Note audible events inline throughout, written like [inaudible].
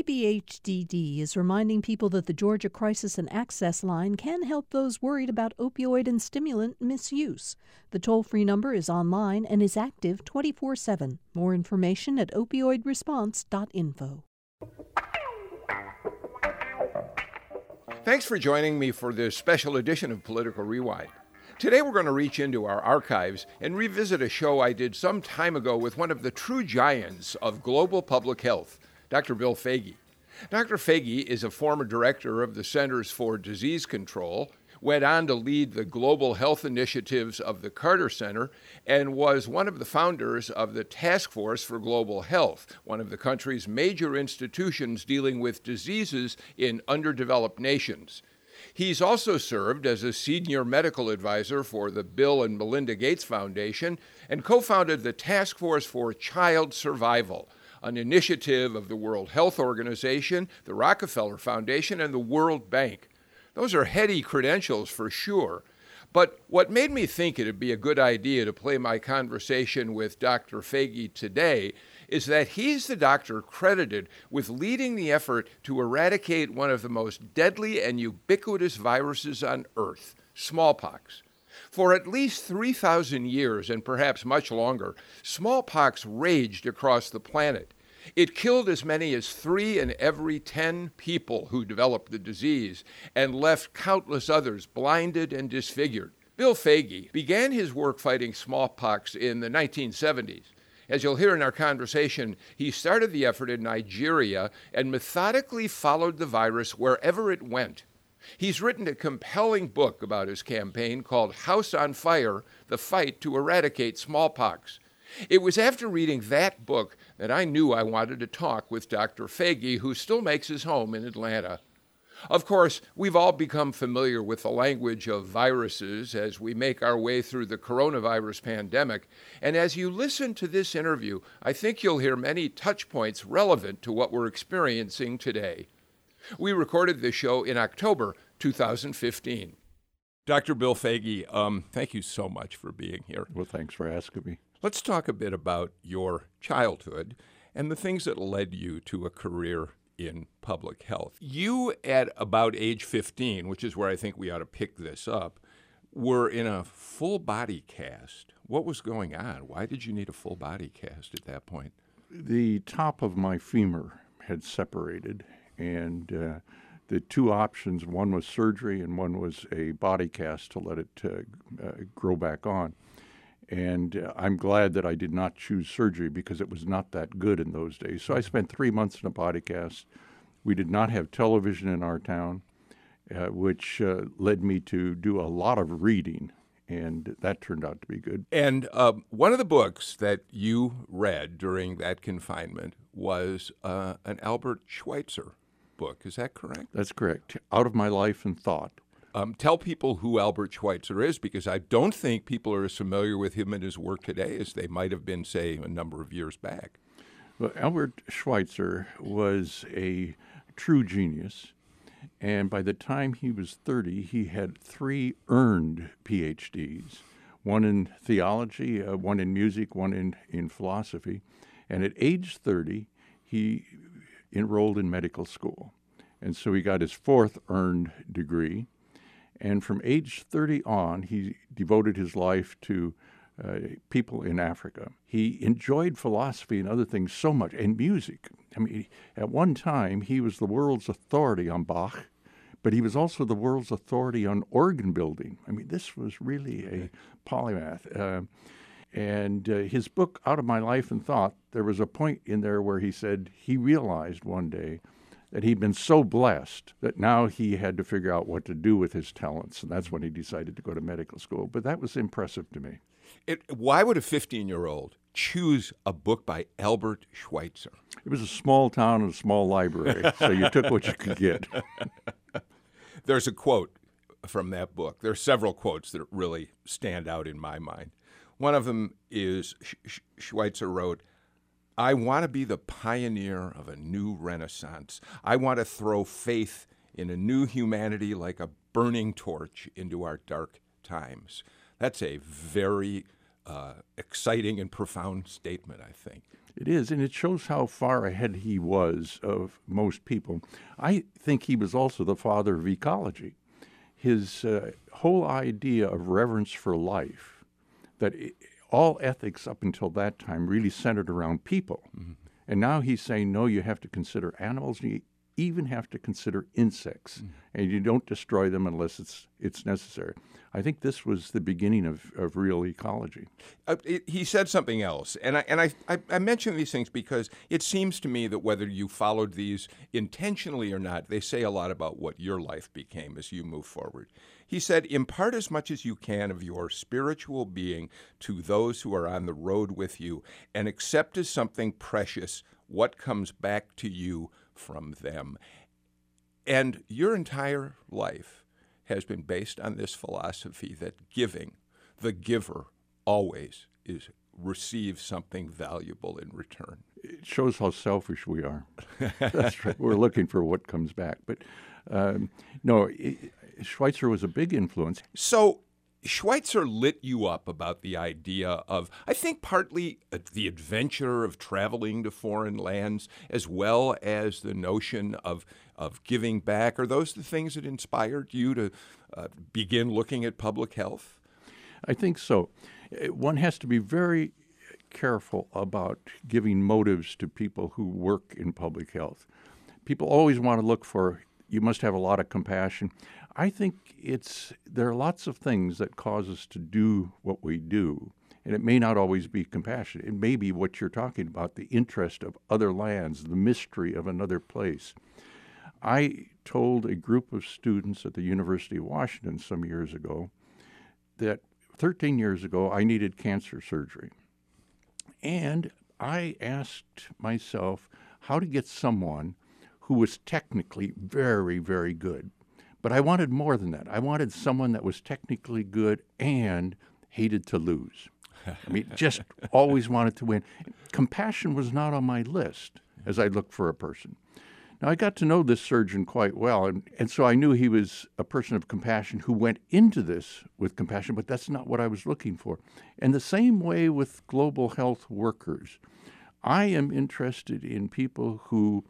DBHDD is reminding people that the Georgia Crisis and Access Line can help those worried about opioid and stimulant misuse. The toll free number is online and is active 24 7. More information at opioidresponse.info. Thanks for joining me for this special edition of Political Rewind. Today we're going to reach into our archives and revisit a show I did some time ago with one of the true giants of global public health, Dr. Bill Foege. Dr. Foege is a former director of the Centers for Disease Control, went on to lead the global health initiatives of the Carter Center, and was one of the founders of the Task Force for Global Health, one of the country's major institutions dealing with diseases in underdeveloped nations. He's also served as a senior medical advisor for the Bill and Melinda Gates Foundation and co founded the Task Force for Child Survival, an initiative of the World Health Organization, the Rockefeller Foundation, and the World Bank. Those are heady credentials for sure. But what made me think it'd be a good idea to play my conversation with Dr. Foege today is that he's the doctor credited with leading the effort to eradicate one of the most deadly and ubiquitous viruses on earth, smallpox. For at least 3,000 years, and perhaps much longer, smallpox raged across the planet. It killed as many as three in every 10 people who developed the disease and left countless others blinded and disfigured. Bill Foege began his work fighting smallpox in the 1970s. As you'll hear in our conversation, he started the effort in Nigeria and methodically followed the virus wherever it went. He's written a compelling book about his campaign called House on Fire The Fight to Eradicate Smallpox. It was after reading that book that I knew I wanted to talk with Dr. Foege, who still makes his home in Atlanta. Of course, we've all become familiar with the language of viruses as we make our way through the coronavirus pandemic. And as you listen to this interview, I think you'll hear many touch points relevant to what we're experiencing today. We recorded this show in October 2015. Dr. Bill Foege, um, thank you so much for being here. Well, thanks for asking me. Let's talk a bit about your childhood and the things that led you to a career in public health. You, at about age 15, which is where I think we ought to pick this up, were in a full body cast. What was going on? Why did you need a full body cast at that point? The top of my femur had separated, and uh, the two options one was surgery, and one was a body cast to let it uh, uh, grow back on. And uh, I'm glad that I did not choose surgery because it was not that good in those days. So I spent three months in a body cast. We did not have television in our town, uh, which led me to do a lot of reading. And that turned out to be good. And uh, one of the books that you read during that confinement was uh, an Albert Schweitzer book. Is that correct? That's correct. Out of My Life and Thought um, tell people who Albert Schweitzer is, because I don't think people are as familiar with him and his work today as they might have been, say, a number of years back. Well, Albert Schweitzer was a true genius. And by the time he was 30, he had three earned PhDs one in theology, uh, one in music, one in, in philosophy. And at age 30, he enrolled in medical school. And so he got his fourth earned degree. And from age 30 on, he devoted his life to uh, people in Africa. He enjoyed philosophy and other things so much, and music. I mean, at one time, he was the world's authority on Bach, but he was also the world's authority on organ building. I mean, this was really a polymath. Uh, and uh, his book, Out of My Life and Thought, there was a point in there where he said he realized one day that he'd been so blessed that now he had to figure out what to do with his talents. And that's when he decided to go to medical school. But that was impressive to me. It, why would a 15 year old choose a book by Albert Schweitzer? It was a small town and a small library, so you took what you could get. [laughs] There's a quote from that book. There are several quotes that really stand out in my mind. One of them is Schweitzer wrote, I want to be the pioneer of a new renaissance. I want to throw faith in a new humanity like a burning torch into our dark times. That's a very uh, exciting and profound statement, I think. It is, and it shows how far ahead he was of most people. I think he was also the father of ecology. His uh, whole idea of reverence for life, that it, all ethics up until that time really centered around people. Mm-hmm. And now he's saying, no, you have to consider animals, you even have to consider insects, mm-hmm. and you don't destroy them unless it's, it's necessary. I think this was the beginning of, of real ecology. Uh, it, he said something else, and I and I, I, I mention these things because it seems to me that whether you followed these intentionally or not, they say a lot about what your life became as you move forward. He said, "Impart as much as you can of your spiritual being to those who are on the road with you, and accept as something precious what comes back to you from them." And your entire life has been based on this philosophy that giving, the giver, always is receives something valuable in return. It shows how selfish we are. [laughs] That's right. We're looking for what comes back. But um, no, it, Schweitzer was a big influence. So Schweitzer lit you up about the idea of, I think, partly uh, the adventure of traveling to foreign lands, as well as the notion of of giving back. Are those the things that inspired you to uh, begin looking at public health? I think so. Uh, one has to be very careful about giving motives to people who work in public health. People always want to look for you must have a lot of compassion. I think it's there are lots of things that cause us to do what we do. And it may not always be compassion. It may be what you're talking about the interest of other lands, the mystery of another place. I told a group of students at the University of Washington some years ago that 13 years ago I needed cancer surgery. And I asked myself how to get someone who was technically very, very good. But I wanted more than that. I wanted someone that was technically good and hated to lose. I mean, [laughs] just always wanted to win. Compassion was not on my list as I looked for a person. Now, I got to know this surgeon quite well, and, and so I knew he was a person of compassion who went into this with compassion, but that's not what I was looking for. And the same way with global health workers. I am interested in people who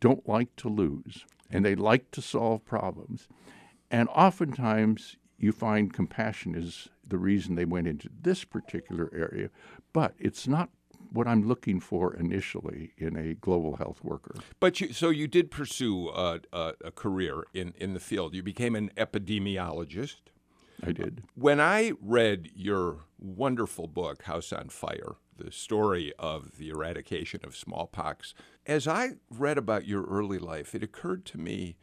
don't like to lose and they like to solve problems. And oftentimes you find compassion is the reason they went into this particular area, but it's not what I'm looking for initially in a global health worker. But you, so you did pursue a, a, a career in, in the field. You became an epidemiologist. I did. When I read your wonderful book, House on Fire, the story of the eradication of smallpox, as I read about your early life, it occurred to me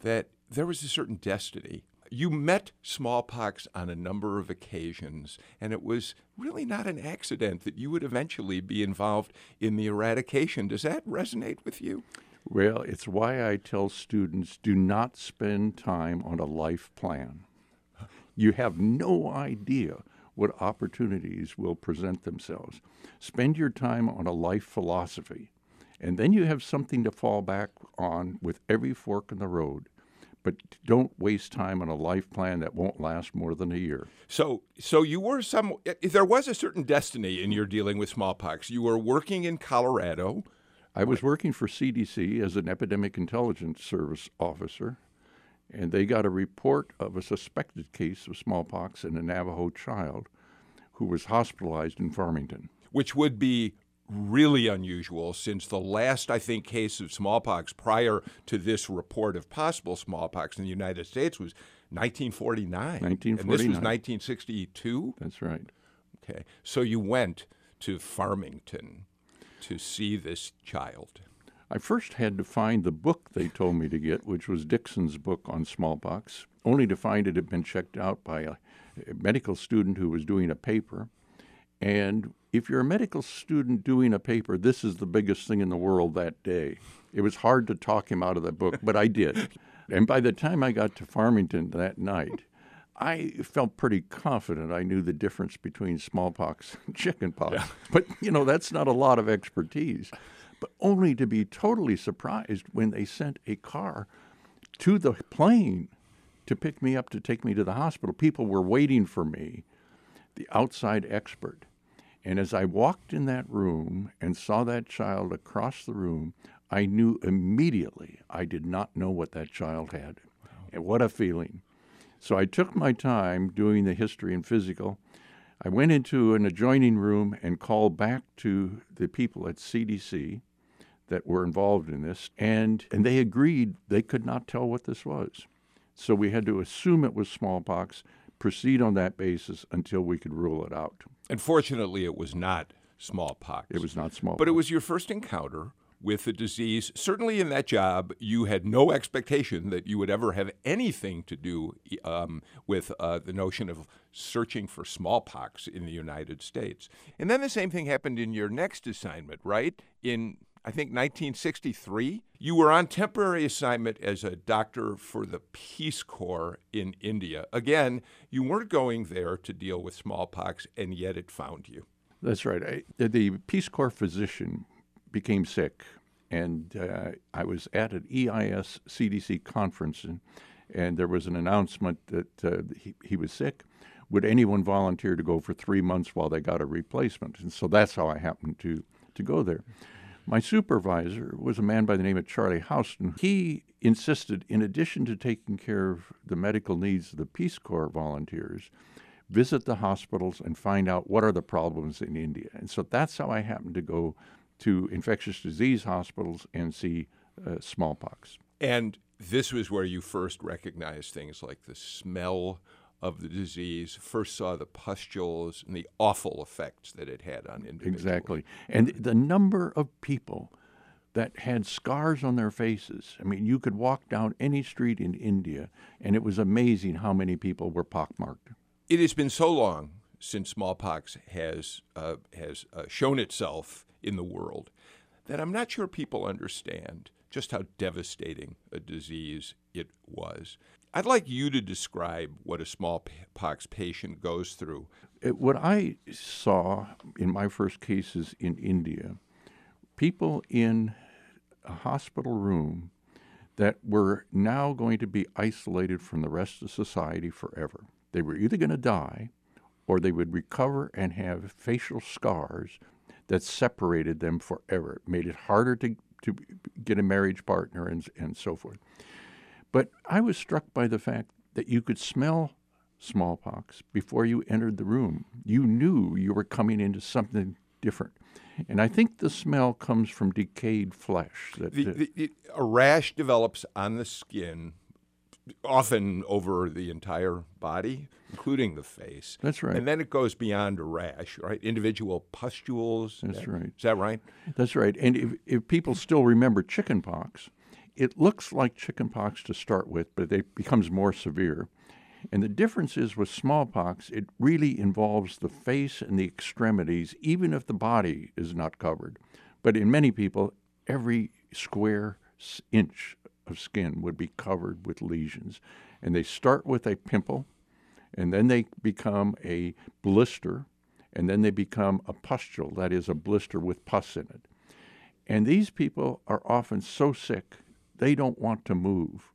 that there was a certain destiny you met smallpox on a number of occasions, and it was really not an accident that you would eventually be involved in the eradication. Does that resonate with you? Well, it's why I tell students do not spend time on a life plan. You have no idea what opportunities will present themselves. Spend your time on a life philosophy, and then you have something to fall back on with every fork in the road but don't waste time on a life plan that won't last more than a year. So, so you were some. There was a certain destiny in your dealing with smallpox. You were working in Colorado. I was working for CDC as an epidemic intelligence service officer, and they got a report of a suspected case of smallpox in a Navajo child who was hospitalized in Farmington. Which would be really unusual since the last, I think, case of smallpox prior to this report of possible smallpox in the United States was 1949. 1949. And this was 1962? That's right. Okay. So you went to Farmington to see this child. I first had to find the book they told me to get, which was Dixon's book on smallpox, only to find it had been checked out by a, a medical student who was doing a paper. And if you're a medical student doing a paper, this is the biggest thing in the world that day. It was hard to talk him out of the book, but I did. [laughs] And by the time I got to Farmington that night, I felt pretty confident I knew the difference between smallpox and chickenpox. Yeah. But, you know, that's not a lot of expertise. But only to be totally surprised when they sent a car to the plane to pick me up to take me to the hospital. People were waiting for me, the outside expert And as I walked in that room and saw that child across the room, I knew immediately I did not know what that child had. And what a feeling. So I took my time doing the history and physical. I went into an adjoining room and called back to the people at CDC that were involved in this, and, and they agreed they could not tell what this was. So we had to assume it was smallpox, proceed on that basis until we could rule it out. Unfortunately, it was not smallpox. It was not smallpox. But it was your first encounter with the disease. Certainly, in that job, you had no expectation that you would ever have anything to do um, with uh, the notion of searching for smallpox in the United States. And then the same thing happened in your next assignment, right? In I think 1963, you were on temporary assignment as a doctor for the Peace Corps in India. Again, you weren't going there to deal with smallpox, and yet it found you. That's right. I, the Peace Corps physician became sick, and uh, I was at an EIS CDC conference, and, and there was an announcement that uh, he, he was sick. Would anyone volunteer to go for three months while they got a replacement? And so that's how I happened to, to go there. My supervisor was a man by the name of Charlie Houston. He insisted, in addition to taking care of the medical needs of the Peace Corps volunteers, visit the hospitals and find out what are the problems in India. And so that's how I happened to go to infectious disease hospitals and see uh, smallpox. And this was where you first recognized things like the smell of the disease, first saw the pustules and the awful effects that it had on individuals. Exactly. And the number of people that had scars on their faces. I mean, you could walk down any street in India, and it was amazing how many people were pockmarked. It has been so long since smallpox has uh, has uh, shown itself in the world that I'm not sure people understand just how devastating a disease it was. I'd like you to describe what a smallpox patient goes through. It, what I saw in my first cases in India, people in a hospital room that were now going to be isolated from the rest of society forever. They were either going to die or they would recover and have facial scars that separated them forever. It made it harder to, to get a marriage partner and, and so forth. But I was struck by the fact that you could smell smallpox before you entered the room. You knew you were coming into something different. And I think the smell comes from decayed flesh. That, the, the, a rash develops on the skin, often over the entire body, including the face. That's right. And then it goes beyond a rash, right? Individual pustules. That's that, right. Is that right? That's right. And if, if people still remember chickenpox, it looks like chickenpox to start with, but it becomes more severe. And the difference is with smallpox, it really involves the face and the extremities, even if the body is not covered. But in many people, every square inch of skin would be covered with lesions. And they start with a pimple, and then they become a blister, and then they become a pustule, that is, a blister with pus in it. And these people are often so sick they don't want to move.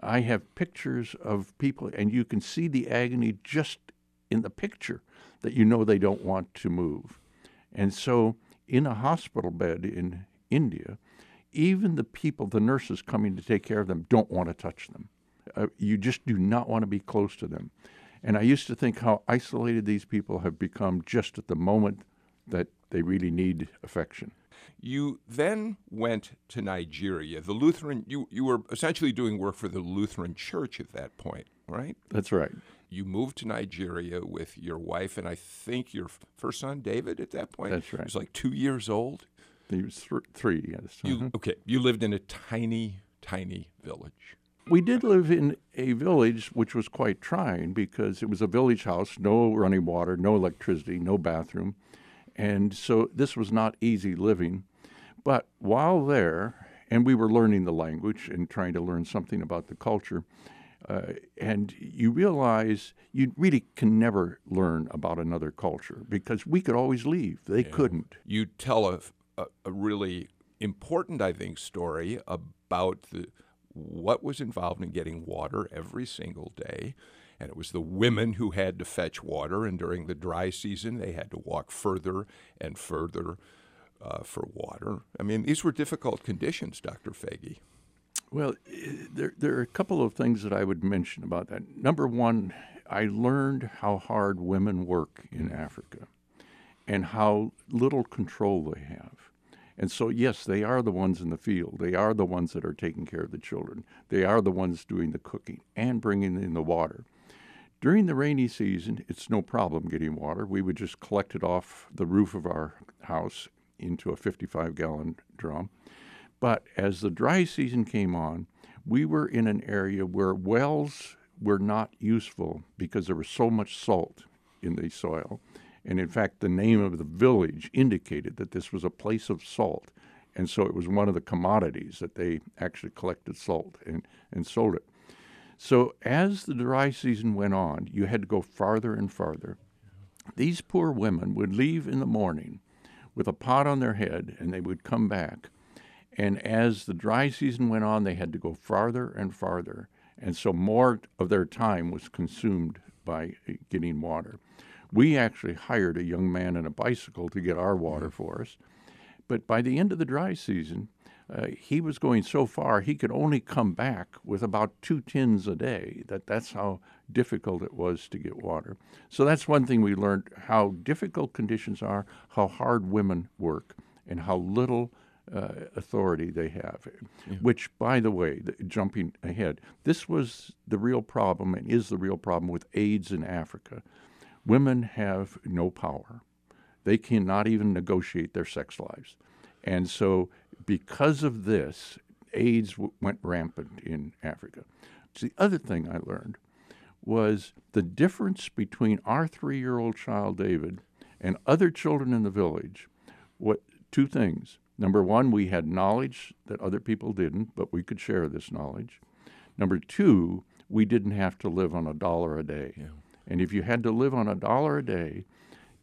I have pictures of people, and you can see the agony just in the picture that you know they don't want to move. And so, in a hospital bed in India, even the people, the nurses coming to take care of them, don't want to touch them. Uh, you just do not want to be close to them. And I used to think how isolated these people have become just at the moment that they really need affection. You then went to Nigeria. The Lutheran, you, you were essentially doing work for the Lutheran Church at that point, right? That's right. You moved to Nigeria with your wife and I think your first son, David, at that point. That's right. He was like two years old. He was th- three, yes. You, uh-huh. Okay. You lived in a tiny, tiny village. We did live in a village which was quite trying because it was a village house, no running water, no electricity, no bathroom. And so this was not easy living. But while there, and we were learning the language and trying to learn something about the culture, uh, and you realize you really can never learn about another culture because we could always leave. They yeah. couldn't. You tell a, a, a, really important, I think, story about the what was involved in getting water every single day and it was the women who had to fetch water. And during the dry season, they had to walk further and further uh, for water. I mean, these were difficult conditions, Dr. Foege. Well, there, there are a couple of things that I would mention about that. Number one, I learned how hard women work in Africa and how little control they have. And so, yes, they are the ones in the field. They are the ones that are taking care of the children. They are the ones doing the cooking and bringing in the water. During the rainy season, it's no problem getting water. We would just collect it off the roof of our house into a 55 gallon drum. But as the dry season came on, we were in an area where wells were not useful because there was so much salt in the soil. And in fact, the name of the village indicated that this was a place of salt. And so it was one of the commodities that they actually collected salt and, and sold it. So as the dry season went on, you had to go farther and farther. These poor women would leave in the morning with a pot on their head and they would come back. And as the dry season went on, they had to go farther and farther. And so more of their time was consumed by getting water. We actually hired a young man and a bicycle to get our water mm-hmm. for us. But by the end of the dry season, uh, he was going so far he could only come back with about two tins a day. That that's how difficult it was to get water. So that's one thing we learned: how difficult conditions are, how hard women work, and how little uh, authority they have. Yeah. Which, by the way, the, jumping ahead, this was the real problem and is the real problem with AIDS in Africa. Women have no power. They cannot even negotiate their sex lives. And so, because of this, AIDS w- went rampant in Africa. So the other thing I learned was the difference between our three year old child, David, and other children in the village. What two things? Number one, we had knowledge that other people didn't, but we could share this knowledge. Number two, we didn't have to live on a dollar a day. Yeah. And if you had to live on a dollar a day,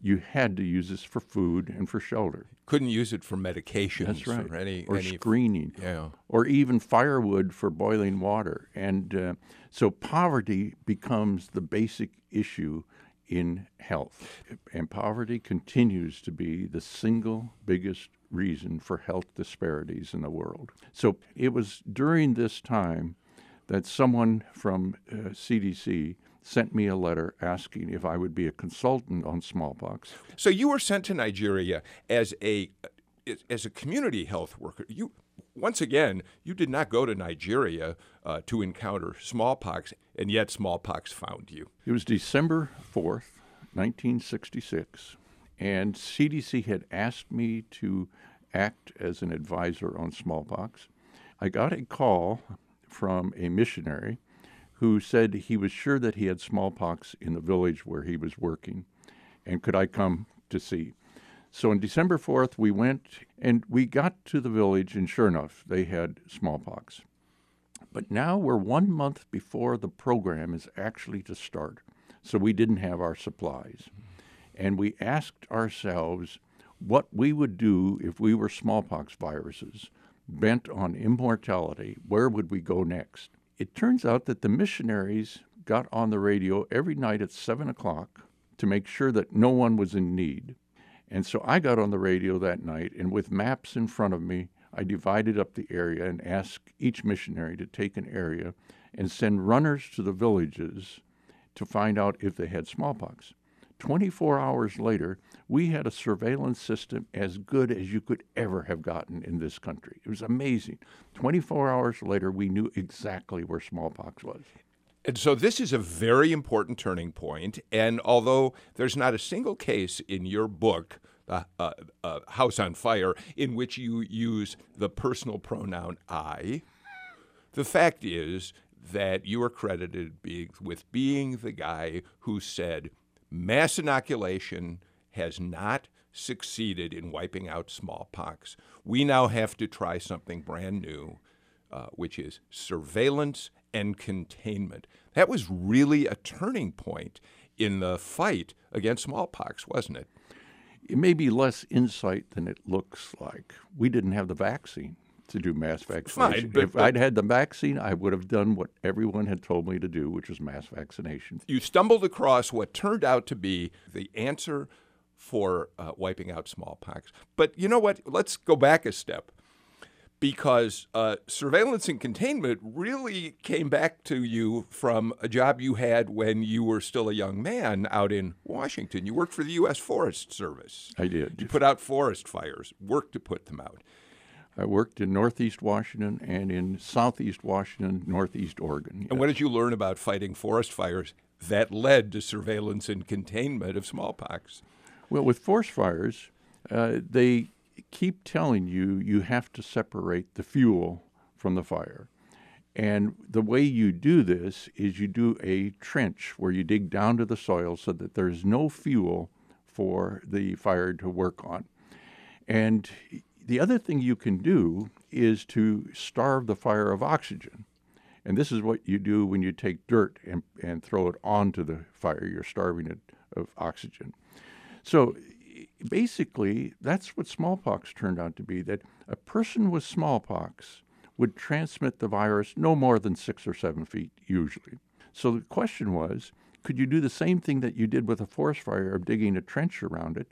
you had to use this for food and for shelter. Couldn't use it for medications. That's right. Or, any, or any, screening. Yeah. Or even firewood for boiling water. And uh, so poverty becomes the basic issue in health. And poverty continues to be the single biggest reason for health disparities in the world. So it was during this time that someone from uh, CDC sent me a letter asking if I would be a consultant on smallpox. So you were sent to Nigeria as a as a community health worker. You once again, you did not go to Nigeria uh, to encounter smallpox, and yet smallpox found you. It was December 4th, 1966, and CDC had asked me to act as an advisor on smallpox. I got a call from a missionary who said he was sure that he had smallpox in the village where he was working, and could I come to see? So on December 4th, we went and we got to the village, and sure enough, they had smallpox. But now we're one month before the program is actually to start, so we didn't have our supplies. And we asked ourselves what we would do if we were smallpox viruses bent on immortality. Where would we go next? It turns out that the missionaries got on the radio every night at 7 o'clock to make sure that no one was in need. And so I got on the radio that night, and with maps in front of me, I divided up the area and asked each missionary to take an area and send runners to the villages to find out if they had smallpox. 24 hours later, we had a surveillance system as good as you could ever have gotten in this country. It was amazing. 24 hours later, we knew exactly where smallpox was. And so this is a very important turning point. And although there's not a single case in your book, uh, uh, uh, House on Fire, in which you use the personal pronoun I, the fact is that you are credited with being the guy who said, mass inoculation has not succeeded in wiping out smallpox. We now have to try something brand new, uh, which is surveillance and containment. That was really a turning point in the fight against smallpox, wasn't it? It may be less insight than it looks like. We didn't have the vaccine. To do mass vaccination. Fine, but- if but- I'd had the vaccine, I would have done what everyone had told me to do, which was mass vaccination. You stumbled across what turned out to be the answer for uh, wiping out smallpox. But you know what? Let's go back a step because uh, surveillance and containment really came back to you from a job you had when you were still a young man out in Washington. You worked for the U.S. Forest Service. I did. You put out forest fires, worked to put them out. I worked in Northeast Washington and in Southeast Washington, Northeast Oregon. And what did you learn about fighting forest fires that led to surveillance and containment of smallpox? Well, with forest fires, uh, they keep telling you you have to separate the fuel from the fire. And the way you do this is you do a trench where you dig down to the soil so that there's no fuel for the fire to work on. And the other thing you can do is to starve the fire of oxygen. And this is what you do when you take dirt and, and throw it onto the fire. You're starving it of oxygen. So basically, that's what smallpox turned out to be that a person with smallpox would transmit the virus no more than six or seven feet, usually. So the question was could you do the same thing that you did with a forest fire of digging a trench around it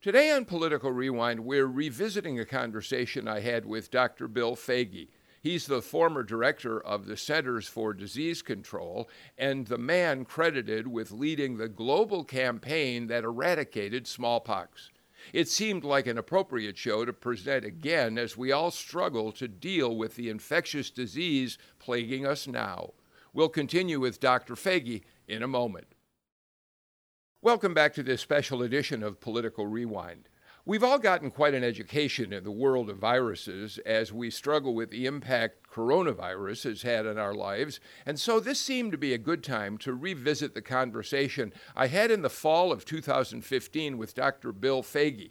Today on Political Rewind, we're revisiting a conversation I had with Dr. Bill Foege. He's the former director of the Centers for Disease Control and the man credited with leading the global campaign that eradicated smallpox. It seemed like an appropriate show to present again as we all struggle to deal with the infectious disease plaguing us now. We'll continue with Dr. Foege in a moment. Welcome back to this special edition of Political Rewind. We've all gotten quite an education in the world of viruses as we struggle with the impact coronavirus has had on our lives, and so this seemed to be a good time to revisit the conversation I had in the fall of 2015 with Dr. Bill Foege.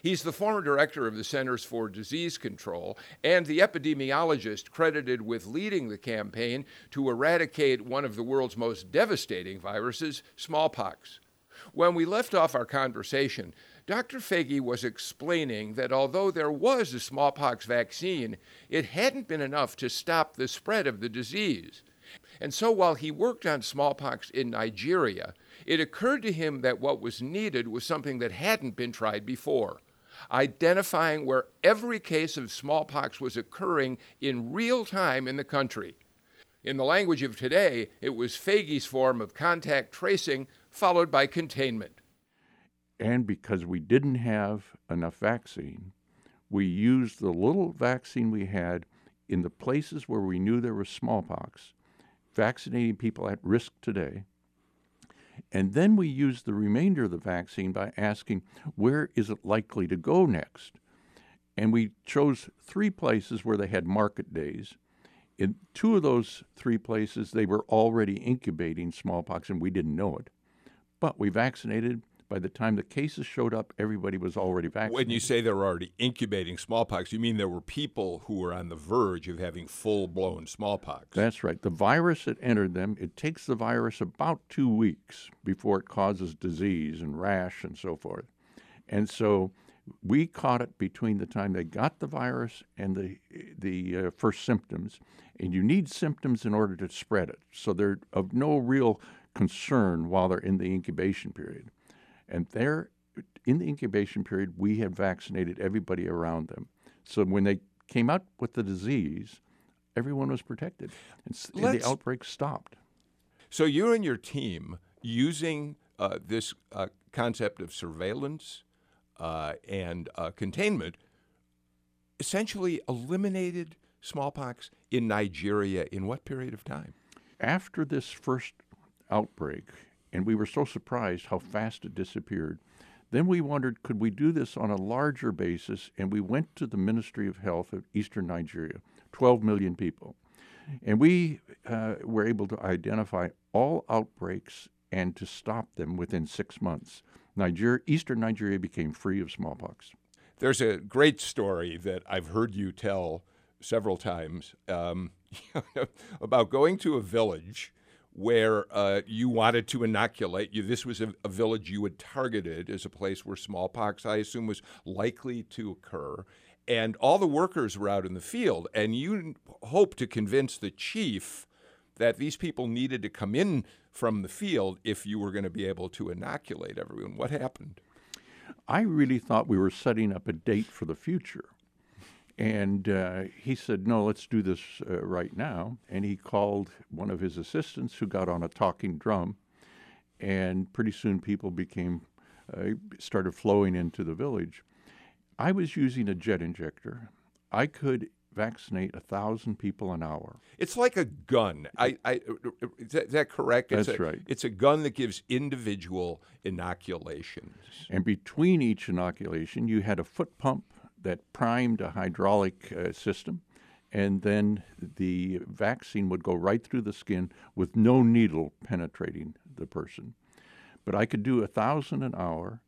He's the former director of the Centers for Disease Control and the epidemiologist credited with leading the campaign to eradicate one of the world's most devastating viruses, smallpox. When we left off our conversation, Dr. Foege was explaining that although there was a smallpox vaccine, it hadn't been enough to stop the spread of the disease. And so while he worked on smallpox in Nigeria, it occurred to him that what was needed was something that hadn't been tried before identifying where every case of smallpox was occurring in real time in the country. In the language of today, it was Foege's form of contact tracing followed by containment. And because we didn't have enough vaccine, we used the little vaccine we had in the places where we knew there was smallpox, vaccinating people at risk today. And then we used the remainder of the vaccine by asking, where is it likely to go next? And we chose three places where they had market days. In two of those three places, they were already incubating smallpox, and we didn't know it. But we vaccinated. By the time the cases showed up, everybody was already vaccinated. When you say they were already incubating smallpox, you mean there were people who were on the verge of having full blown smallpox. That's right. The virus that entered them, it takes the virus about two weeks before it causes disease and rash and so forth. And so we caught it between the time they got the virus and the the uh, first symptoms. And you need symptoms in order to spread it. So they're of no real concern while they're in the incubation period. And they're in the incubation period, we had vaccinated everybody around them. So when they came out with the disease, everyone was protected, and, and the outbreak stopped. So you and your team using uh, this uh, concept of surveillance uh, and uh, containment essentially eliminated smallpox in Nigeria in what period of time? After this first outbreak, and we were so surprised how fast it disappeared, Then we wondered, could we do this on a larger basis? And we went to the Ministry of Health of Eastern Nigeria, 12 million people. And we uh, were able to identify all outbreaks and to stop them within six months. Nigeria, Eastern Nigeria became free of smallpox. There's a great story that I've heard you tell several times um, [laughs] about going to a village where uh, you wanted to inoculate you. This was a, a, village you had targeted as a place where smallpox, I assume, was likely to occur. And all the workers were out in the field, and you hoped to convince the chief that these people needed to come in from the field if you were going to be able to inoculate everyone. What happened? I really thought we were setting up a date for the future. And uh, he said, No, let's do this uh, right now. And he called one of his assistants who got on a talking drum. And pretty soon people became, uh, started flowing into the village. I was using a jet injector. I could vaccinate a thousand people an hour. It's like a gun. I, I is, that, is that correct? That's a, right. It's a gun that gives individual inoculations. And between each inoculation, you had a foot pump that primed a hydraulic uh, system, and then the vaccine would go right through the skin with no needle penetrating the person. But I could do a thousand an hour,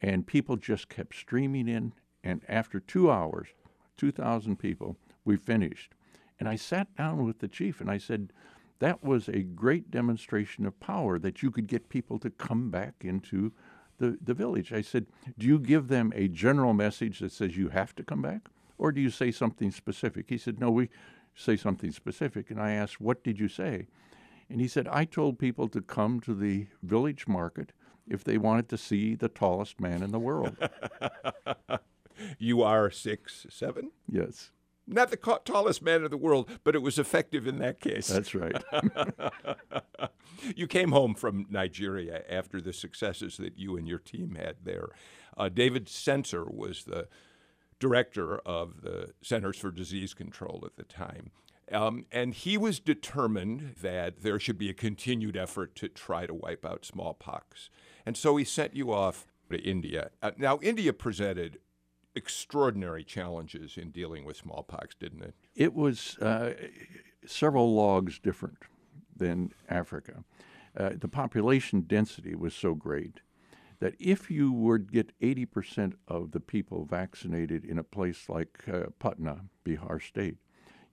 and people just kept streaming in. And after two hours, 2,000 people, we finished. And I sat down with the chief and I said, that was a great demonstration of power that you could get people to come back into the, the village. I said, Do you give them a general message that says you have to come back? Or do you say something specific? He said, No, we say something specific. And I asked, What did you say? And he said, I told people to come to the village market if they wanted to see the tallest man in the world. [laughs] you are six, seven? Yes. Not the tallest man in the world, but it was effective in that case. That's right. [laughs] you came home from Nigeria after the successes that you and your team had there. Uh, David Sencer was the director of the Centers for Disease Control at the time. Um, and he was determined that there should be a continued effort to try to wipe out smallpox. And so he sent you off to India. Uh, now, India presented extraordinary challenges in dealing with smallpox, didn't it? It was uh, several logs different than Africa. Uh, the population density was so great that if you would get 80% of the people vaccinated in a place like uh, Patna, Bihar State,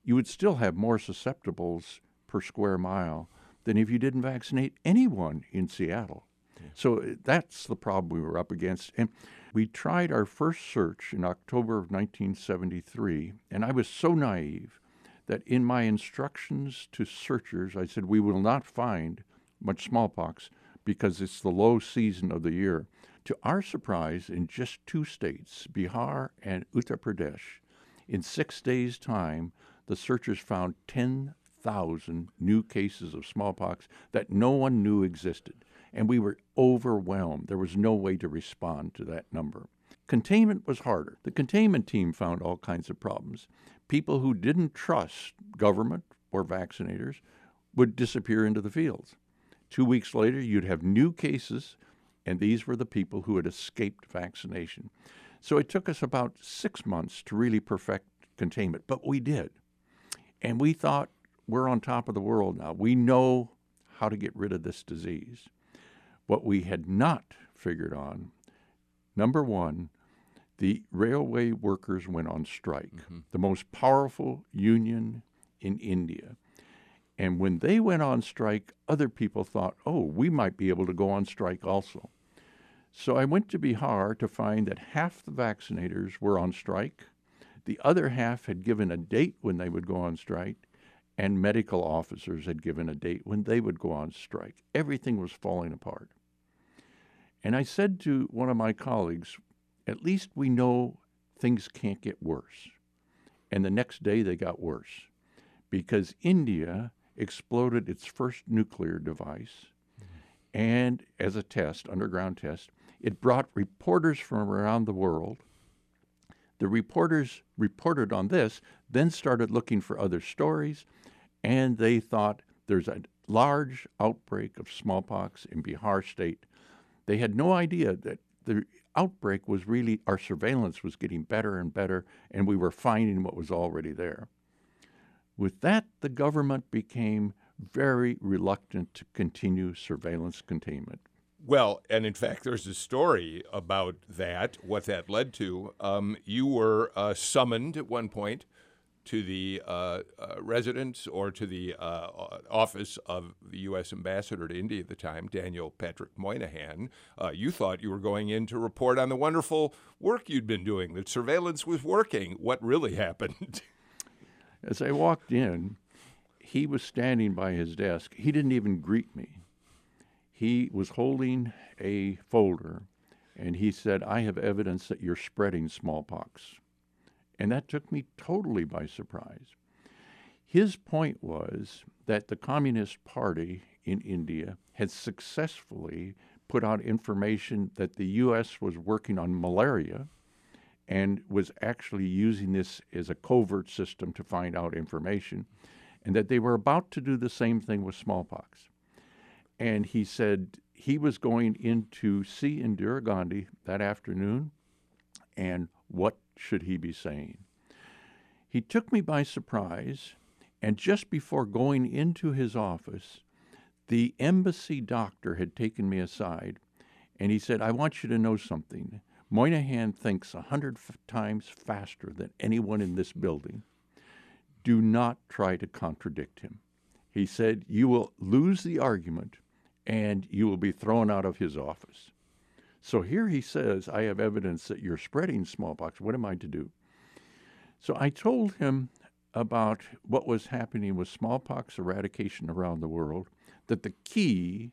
you would still have more susceptibles per square mile than if you didn't vaccinate anyone in Seattle. Yeah. So uh, that's the problem we were up against. And we tried our first search in October of 1973, and I was so naive that in my instructions to searchers, I said, We will not find much smallpox because it's the low season of the year. To our surprise, in just two states, Bihar and Uttar Pradesh, in six days' time, the searchers found 10,000 new cases of smallpox that no one knew existed and we were overwhelmed. There was no way to respond to that number. Containment was harder. The containment team found all kinds of problems. People who didn't trust government or vaccinators would disappear into the fields. Two weeks later, you'd have new cases, and these were the people who had escaped vaccination. So it took us about six months to really perfect containment, but we did. And we thought, we're on top of the world now. We know how to get rid of this disease. What we had not figured on, number one, the railway workers went on strike, mm-hmm. the most powerful union in India. And when they went on strike, other people thought, oh, we might be able to go on strike also. So I went to Bihar to find that half the vaccinators were on strike, the other half had given a date when they would go on strike, and medical officers had given a date when they would go on strike. Everything was falling apart. And I said to one of my colleagues, at least we know things can't get worse. And the next day they got worse because India exploded its first nuclear device. And as a test, underground test, it brought reporters from around the world. The reporters reported on this, then started looking for other stories, and they thought there's a large outbreak of smallpox in Bihar state they had no idea that the outbreak was really our surveillance was getting better and better, and we were finding what was already there. With that, the government became very reluctant to continue surveillance containment. Well, and in fact, there's a story about that, what that led to. Um, you were uh, summoned at one point to the uh, uh, residence or to the uh, office of the U.S. ambassador to India at the time, Daniel Patrick Moynihan. Uh, you thought you were going in to report on the wonderful work you'd been doing, that surveillance was working. What really [laughs] happened? As I walked in, he was standing by his desk. He didn't even greet me he was holding a folder and he said, I have evidence that you're spreading smallpox. And that took me totally by surprise. His point was that the Communist Party in India had successfully put out information that the U.S. was working on malaria and was actually using this as a covert system to find out information, and that they were about to do the same thing with smallpox and he said he was going in to see Indira Gandhi that afternoon, and what should he be saying? He took me by surprise, and just before going into his office, the embassy doctor had taken me aside, and he said, I want you to know something. Moynihan thinks a hundred f- times faster than anyone in this building. Do not try to contradict him. He said, You will lose the argument and you will be thrown out of his office. So here he says, I have evidence that you're spreading smallpox. What am I to do? So I told him about what was happening with smallpox eradication around the world, that the key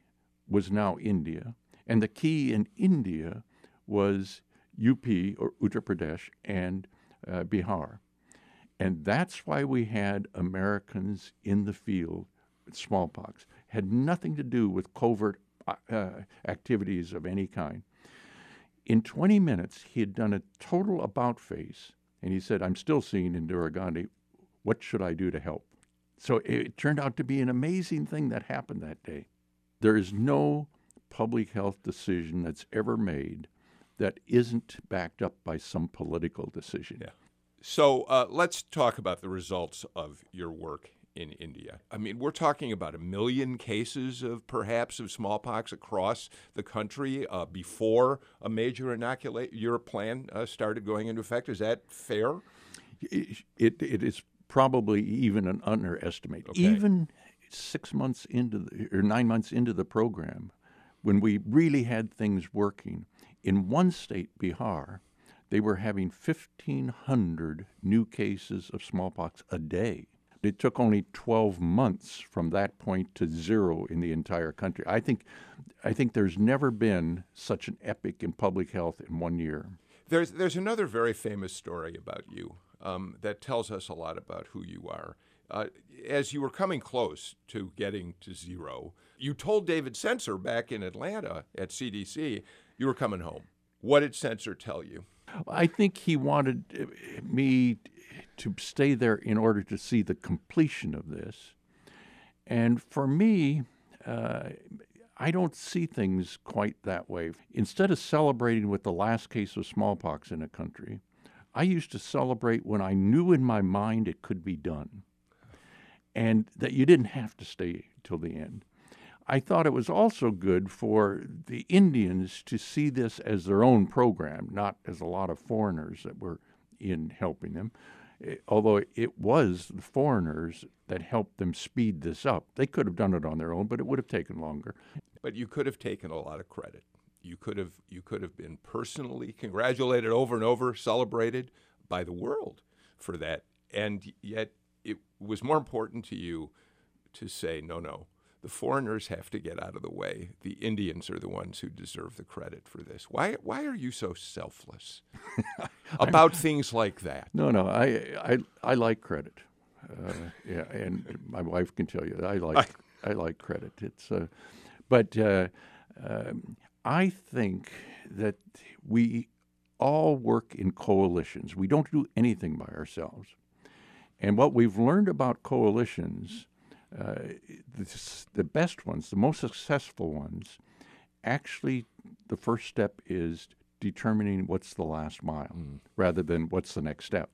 was now India, and the key in India was UP or Uttar Pradesh and uh, Bihar. And that's why we had Americans in the field with smallpox had nothing to do with covert uh, uh, activities of any kind. In 20 minutes, he had done a total about face, and he said, I'm still seeing Indira Gandhi. What should I do to help? So it turned out to be an amazing thing that happened that day. There is no public health decision that's ever made that isn't backed up by some political decision. Yeah. So uh, let's talk about the results of your work in India. I mean, we're talking about a million cases of perhaps of smallpox across the country uh, before a major inoculate your plan uh, started going into effect. Is that fair? It, it, it is probably even an underestimate. Okay. Even six months into the, or nine months into the program, when we really had things working, in one state, Bihar, they were having 1,500 new cases of smallpox a day. It took only 12 months from that point to zero in the entire country. I think, I think there's never been such an epic in public health in one year. There's, there's another very famous story about you um, that tells us a lot about who you are. Uh, as you were coming close to getting to zero, you told David Sencer back in Atlanta at CDC you were coming home. What did Sencer tell you? I think he wanted uh, me to stay there in order to see the completion of this. And for me, uh, I don't see things quite that way. Instead of celebrating with the last case of smallpox in a country, I used to celebrate when I knew in my mind it could be done and that you didn't have to stay till the end. I thought it was also good for the Indians to see this as their own program, not as a lot of foreigners that were in helping them. Eh, although it was the foreigners that helped them speed this up. They could have done it on their own, but it would have taken longer. But you could have taken a lot of credit. You could have you could have been personally congratulated over and over, celebrated by the world for that. And yet it was more important to you to say, no, no, the foreigners have to get out of the way. The Indians are the ones who deserve the credit for this. Why, why are you so selfless [laughs] about things like that? No, no, I, I, I like credit. Uh, yeah, and my wife can tell you that I like, I, [laughs] I like credit. It's, uh, but uh, um, I think that we all work in coalitions. We don't do anything by ourselves. And what we've learned about coalitions uh, the, the best ones, the most successful ones, actually, the first step is determining what's the last mile rather than what's the next step.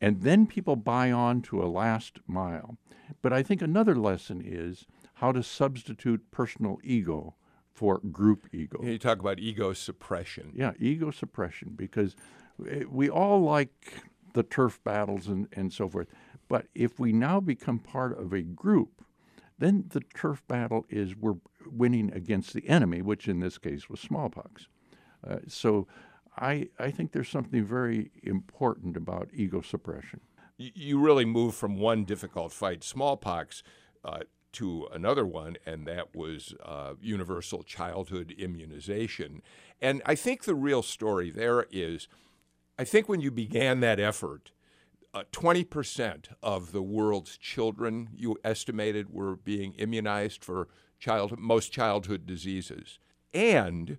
And then people buy on to a last mile. But I think another lesson is how to substitute personal ego for group ego. You talk about ego suppression. Yeah, ego suppression, because eh, we all like the turf battles and, and so forth. But if we now become part of a group, then the turf battle is we're winning against the enemy, which in this case was smallpox. Uh, so I, I think there's something very important about ego suppression. You really move from one difficult fight, smallpox, uh, to another one, and that was uh, universal childhood immunization. And I think the real story there is I think when you began that effort, uh, 20% of the world's children, you estimated, were being immunized for child, most childhood diseases. And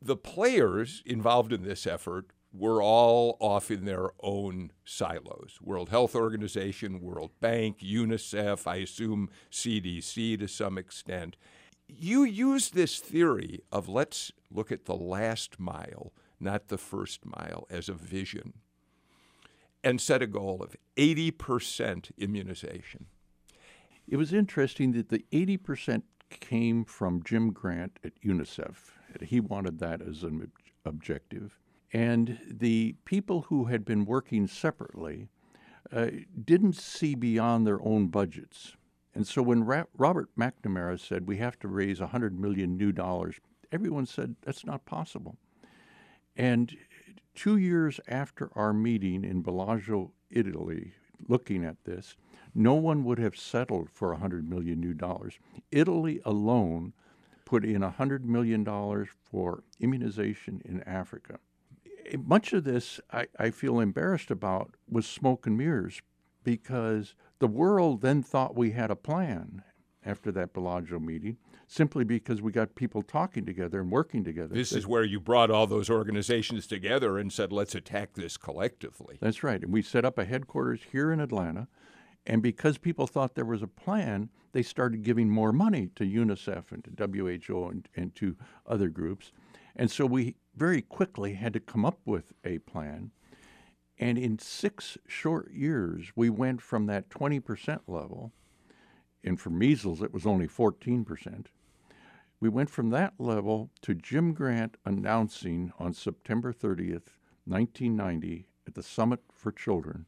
the players involved in this effort were all off in their own silos World Health Organization, World Bank, UNICEF, I assume CDC to some extent. You use this theory of let's look at the last mile, not the first mile, as a vision, and set a goal of 80% immunization. It was interesting that the 80% came from Jim Grant at UNICEF. He wanted that as an objective. And the people who had been working separately uh, didn't see beyond their own budgets. And so when Ra- Robert McNamara said we have to raise 100 million new dollars, everyone said that's not possible. And two years after our meeting in Bellagio, Italy, looking at this, no one would have settled for 100 million new dollars. Italy alone put in 100 million dollars for immunization in Africa. Much of this I, I feel embarrassed about was smoke and mirrors because the world then thought we had a plan after that Bellagio meeting simply because we got people talking together and working together. This is where you brought all those organizations together and said, let's attack this collectively. That's right. And we set up a headquarters here in Atlanta. And because people thought there was a plan, they started giving more money to UNICEF and to WHO and, and to other groups. And so we very quickly had to come up with a plan. And in six short years, we went from that 20% level, and for measles, it was only 14%. We went from that level to Jim Grant announcing on September 30th, 1990, at the Summit for Children,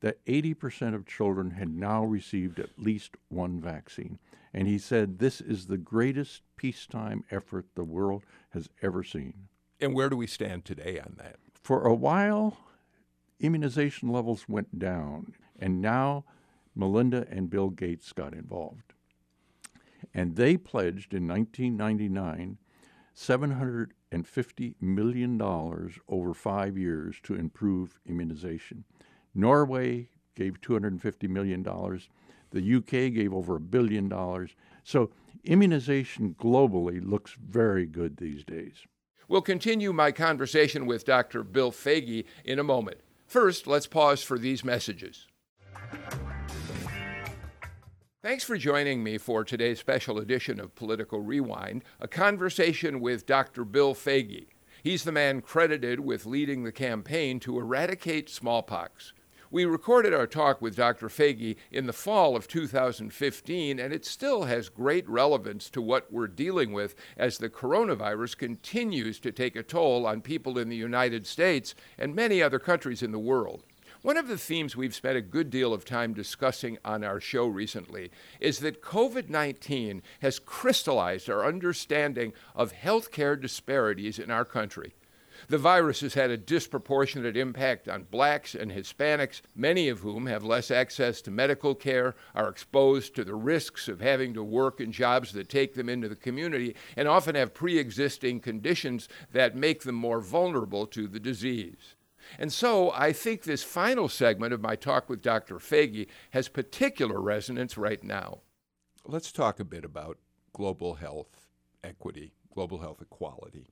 that 80% of children had now received at least one vaccine. And he said, This is the greatest peacetime effort the world has ever seen. And where do we stand today on that? For a while, immunization levels went down, and now Melinda and Bill Gates got involved. And they pledged in 1999 $750 million over five years to improve immunization. Norway gave $250 million. The UK gave over a billion dollars. So immunization globally looks very good these days. We'll continue my conversation with Dr. Bill Foege in a moment. First, let's pause for these messages. Thanks for joining me for today's special edition of Political Rewind, a conversation with Dr. Bill Foege. He's the man credited with leading the campaign to eradicate smallpox. We recorded our talk with Dr. Foege in the fall of 2015, and it still has great relevance to what we're dealing with as the coronavirus continues to take a toll on people in the United States and many other countries in the world. One of the themes we've spent a good deal of time discussing on our show recently is that COVID 19 has crystallized our understanding of healthcare disparities in our country. The virus has had a disproportionate impact on blacks and Hispanics, many of whom have less access to medical care, are exposed to the risks of having to work in jobs that take them into the community, and often have pre existing conditions that make them more vulnerable to the disease. And so I think this final segment of my talk with Dr. Foege has particular resonance right now. Let's talk a bit about global health equity, global health equality.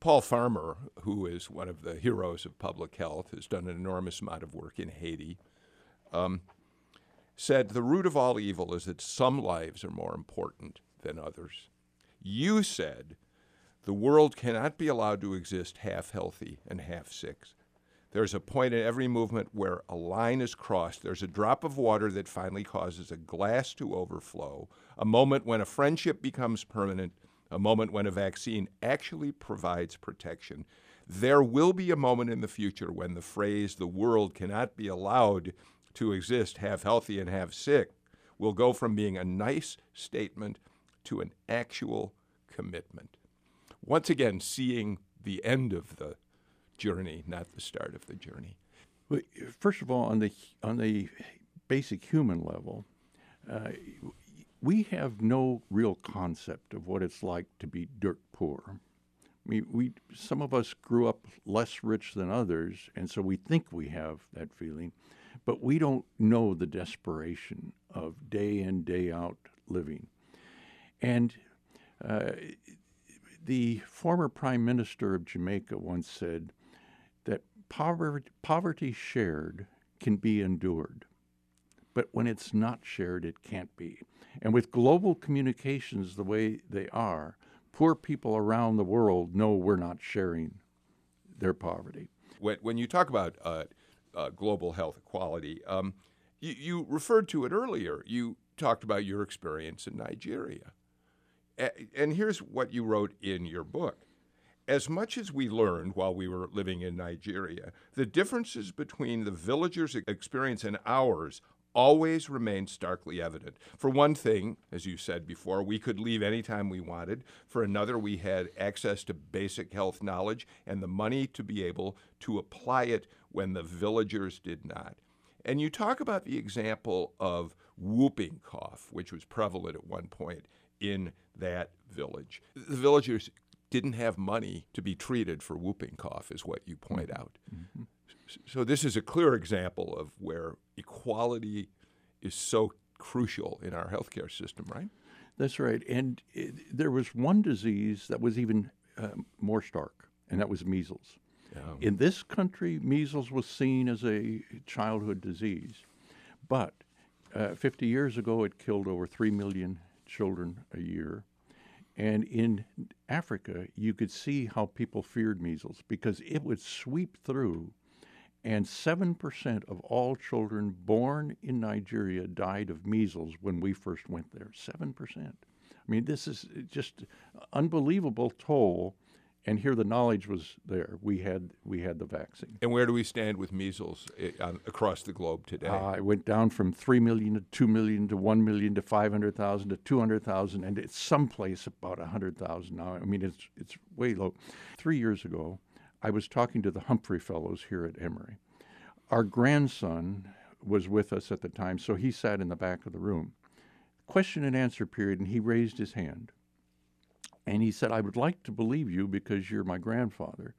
Paul Farmer, who is one of the heroes of public health, has done an enormous amount of work in Haiti, um, said the root of all evil is that some lives are more important than others. You said The world cannot be allowed to exist half healthy and half sick. There's a point in every movement where a line is crossed. There's a drop of water that finally causes a glass to overflow, a moment when a friendship becomes permanent, a moment when a vaccine actually provides protection. There will be a moment in the future when the phrase, the world cannot be allowed to exist half healthy and half sick, will go from being a nice statement to an actual commitment once again seeing the end of the journey, not the start of the journey. First of all, on the on the basic human level, uh, we have no real concept of what it's like to be dirt poor. Mean, we some of us grew up less rich than others, and so we think we have that feeling, but we don't know the desperation of day in day out living, and uh, the former prime minister of Jamaica once said poverty, poverty shared can be endured, but when it's not shared, it can't be. And with global communications the way they are, poor people around the world know we're not sharing their poverty. When, when you talk about uh, uh, global health equality, um, you, you referred to it earlier. You talked about your experience in Nigeria. And here's what you wrote in your book. As much as we learned while we were living in Nigeria, the differences between the villagers' experience and ours always remained starkly evident. For one thing, as you said before, we could leave anytime we wanted. For another, we had access to basic health knowledge and the money to be able to apply it when the villagers did not. And you talk about the example of whooping cough, which was prevalent at one point in that village. The villagers didn't have money to be treated for whooping cough, is what you point mm-hmm. out. Mm-hmm. So, this is a clear example of where equality is so crucial in our healthcare system, right? That's right. And it, there was one disease that was even uh, more stark, and that was measles. Yeah. In this country, measles was seen as a childhood disease, but uh, 50 years ago, it killed over 3 million children a year. And in Africa, you could see how people feared measles because it would sweep through, and 7% of all children born in Nigeria died of measles when we first went there. 7%. I mean, this is just unbelievable toll and here the knowledge was there. We had we had the vaccine. And where do we stand with measles eh, across the globe today? Uh, it went down from three million to two million to one million to five hundred thousand to two hundred thousand, and it's someplace about hundred thousand now. I mean, it's it's way low. Three years ago, I was talking to the Humphrey Fellows here at Emory. Our grandson was with us at the time, so he sat in the back of the room. Question and answer period, and he raised his hand. And he said, I would like to believe you because you're my grandfather.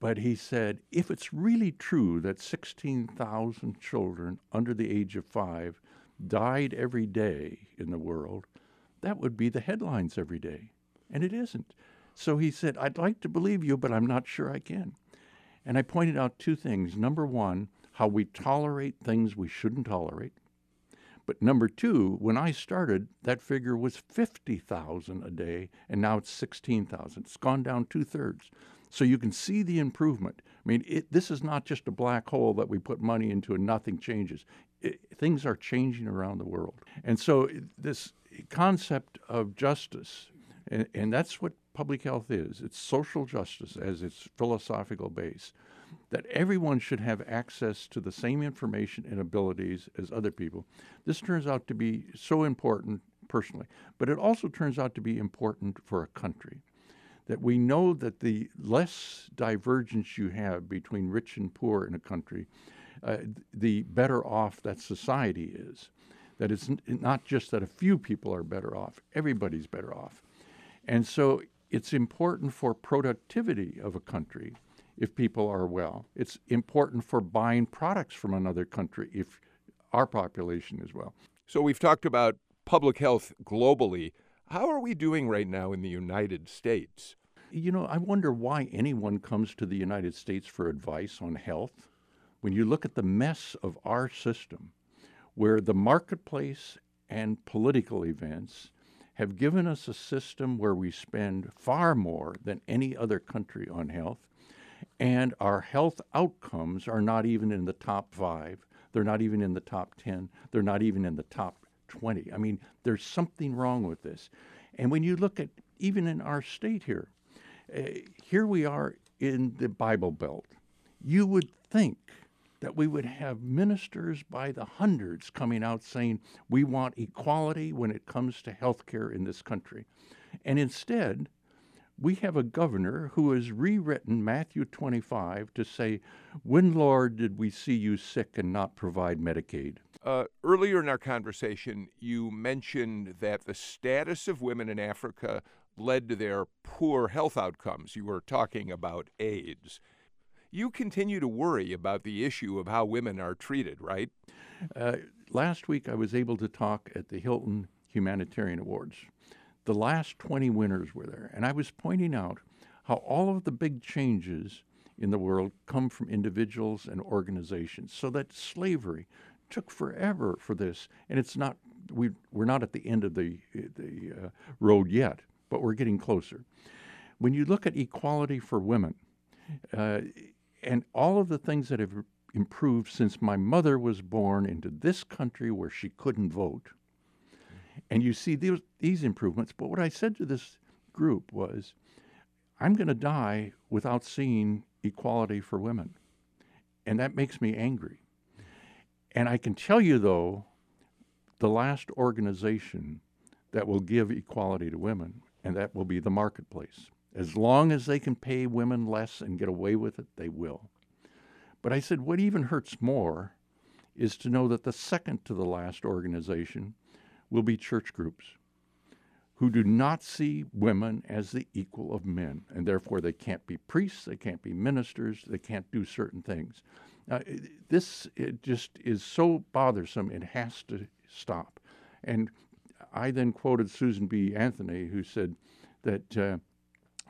But he said, if it's really true that 16,000 children under the age of five died every day in the world, that would be the headlines every day. And it isn't. So he said, I'd like to believe you, but I'm not sure I can. And I pointed out two things. Number one, how we tolerate things we shouldn't tolerate. But number two, when I started, that figure was 50,000 a day, and now it's 16,000. It's gone down two thirds. So you can see the improvement. I mean, it, this is not just a black hole that we put money into and nothing changes. It, things are changing around the world. And so this concept of justice, and, and that's what public health is it's social justice as its philosophical base that everyone should have access to the same information and abilities as other people. This turns out to be so important personally, but it also turns out to be important for a country. That we know that the less divergence you have between rich and poor in a country, uh, the better off that society is. That it's not just that a few people are better off, everybody's better off. And so it's important for productivity of a country if people are well. It's important for buying products from another country if our population is well. So we've talked about public health globally. How are we doing right now in the United States? You know, I wonder why anyone comes to the United States for advice on health. When you look at the mess of our system, where the marketplace and political events have given us a system where we spend far more than any other country on health, and our health outcomes are not even in the top five. They're not even in the top 10. They're not even in the top 20. I mean, there's something wrong with this. And when you look at even in our state here, uh, here we are in the Bible Belt. You would think that we would have ministers by the hundreds coming out saying we want equality when it comes to health care in this country. And instead, we have a governor who has rewritten Matthew 25 to say, When, Lord, did we see you sick and not provide Medicaid? Uh, earlier in our conversation, you mentioned that the status of women in Africa led to their poor health outcomes. You were talking about AIDS. You continue to worry about the issue of how women are treated, right? Uh, last week, I was able to talk at the Hilton Humanitarian Awards. The last 20 winners were there, and I was pointing out how all of the big changes in the world come from individuals and organizations. So that slavery took forever for this, and it's not we we're not at the end of the the uh, road yet, but we're getting closer. When you look at equality for women, uh, and all of the things that have improved since my mother was born into this country where she couldn't vote, and you see these, these improvements. But what I said to this group was, I'm going to die without seeing equality for women. And that makes me angry. And I can tell you, though, the last organization that will give equality to women, and that will be the marketplace. As long as they can pay women less and get away with it, they will. But I said, what even hurts more is to know that the second to the last organization will be church groups who do not see women as the equal of men, and therefore they can't be priests, they can't be ministers, they can't do certain things. Uh, this it just is so bothersome, it has to stop. And I then quoted Susan B. Anthony, who said that uh,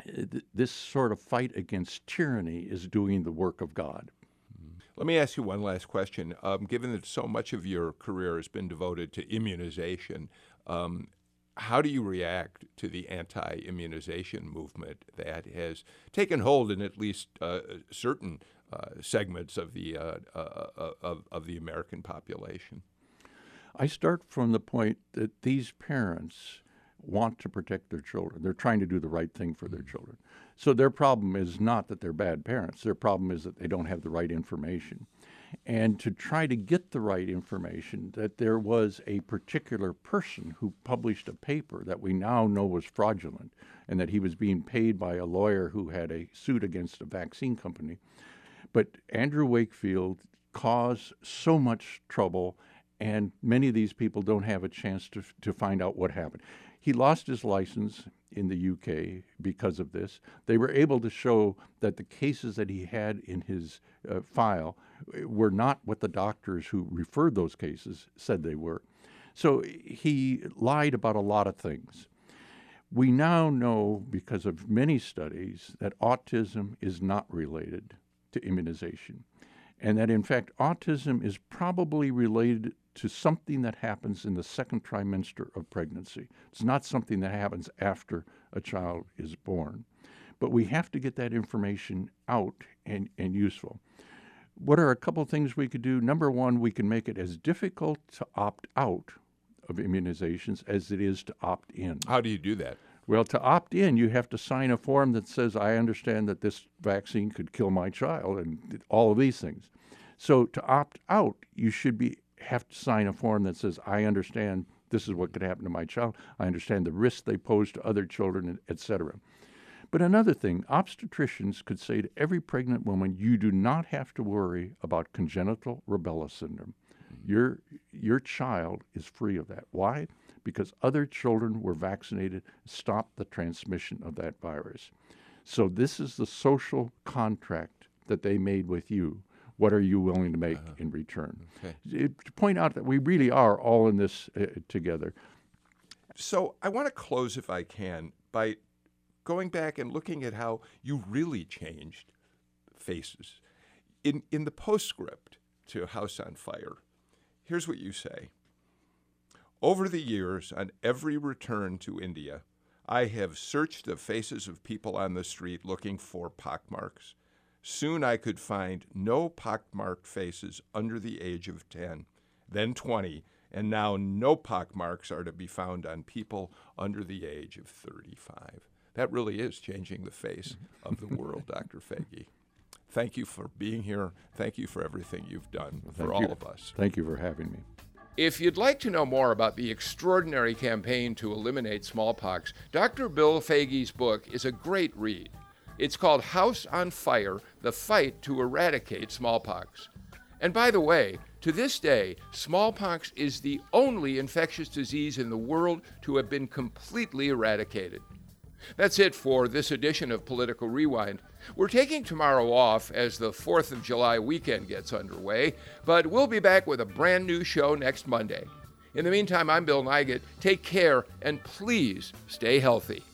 th- this sort of fight against tyranny is doing the work of God. Let me ask you one last question. Um, given that so much of your career has been devoted to immunization, um, how do you react to the anti immunization movement that has taken hold in at least uh, certain uh, segments of the, uh, uh, uh, of, of the American population? I start from the point that these parents want to protect their children. They're trying to do the right thing for their mm. children. So their problem is not that they're bad parents. Their problem is that they don't have the right information. And to try to get the right information, that there was a particular person who published a paper that we now know was fraudulent and that he was being paid by a lawyer who had a suit against a vaccine company. But Andrew Wakefield caused so much trouble, and many of these people don't have a chance to, to find out what happened. He lost his license in the UK because of this. They were able to show that the cases that he had in his uh, file uh, were not what the doctors who referred those cases said they were. So he lied about a lot of things. We now know, because of many studies, that autism is not related to immunization, and that in fact, autism is probably related to something that happens in the second trimester of pregnancy. It's not something that happens after a child is born. But we have to get that information out and, and useful. What are a couple of things we could do? Number one, we can make it as difficult to opt out of immunizations as it is to opt in. How do you do that? Well, to opt in, you have to sign a form that says, I understand that this vaccine could kill my child, and all of these things. So to opt out, you should be have to sign a form that says, I understand this is what could happen to my child. I understand the risks they pose to other children, etc. But another thing, obstetricians could say to every pregnant woman, you do not have to worry about congenital rubella syndrome. Mm-hmm. Your, your child is free of that. Why? Because other children were vaccinated, stopped the transmission of that virus. So, this is the social contract that they made with you what are you willing to make uh-huh. in return? Okay. to point out that we really are all in this uh, together. So I want to close, if I can, by going back and looking at how you really changed faces. In, in the postscript to House on Fire, here's what you say Over the years, on every return to India, I have searched the faces of people on the street looking for pockmarks. Soon I could find no pockmarked faces under the age of 10, then 20, and now no pockmarks are to be found on people under the age of 35. That really is changing the face [laughs] of the world, Dr. Foege. Thank you for being here. Thank you for everything you've done for all you. of us. Thank you for having me. If you'd like to know more about the extraordinary campaign to eliminate smallpox, Dr. Bill Foege's book is a great read. It's called House on Fire The Fight to Eradicate Smallpox. And by the way, to this day, smallpox is the only infectious disease in the world to have been completely eradicated. That's it for this edition of Political Rewind. We're taking tomorrow off as the 4th of July weekend gets underway, but we'll be back with a brand new show next Monday. In the meantime, I'm Bill Nigut. Take care and please stay healthy.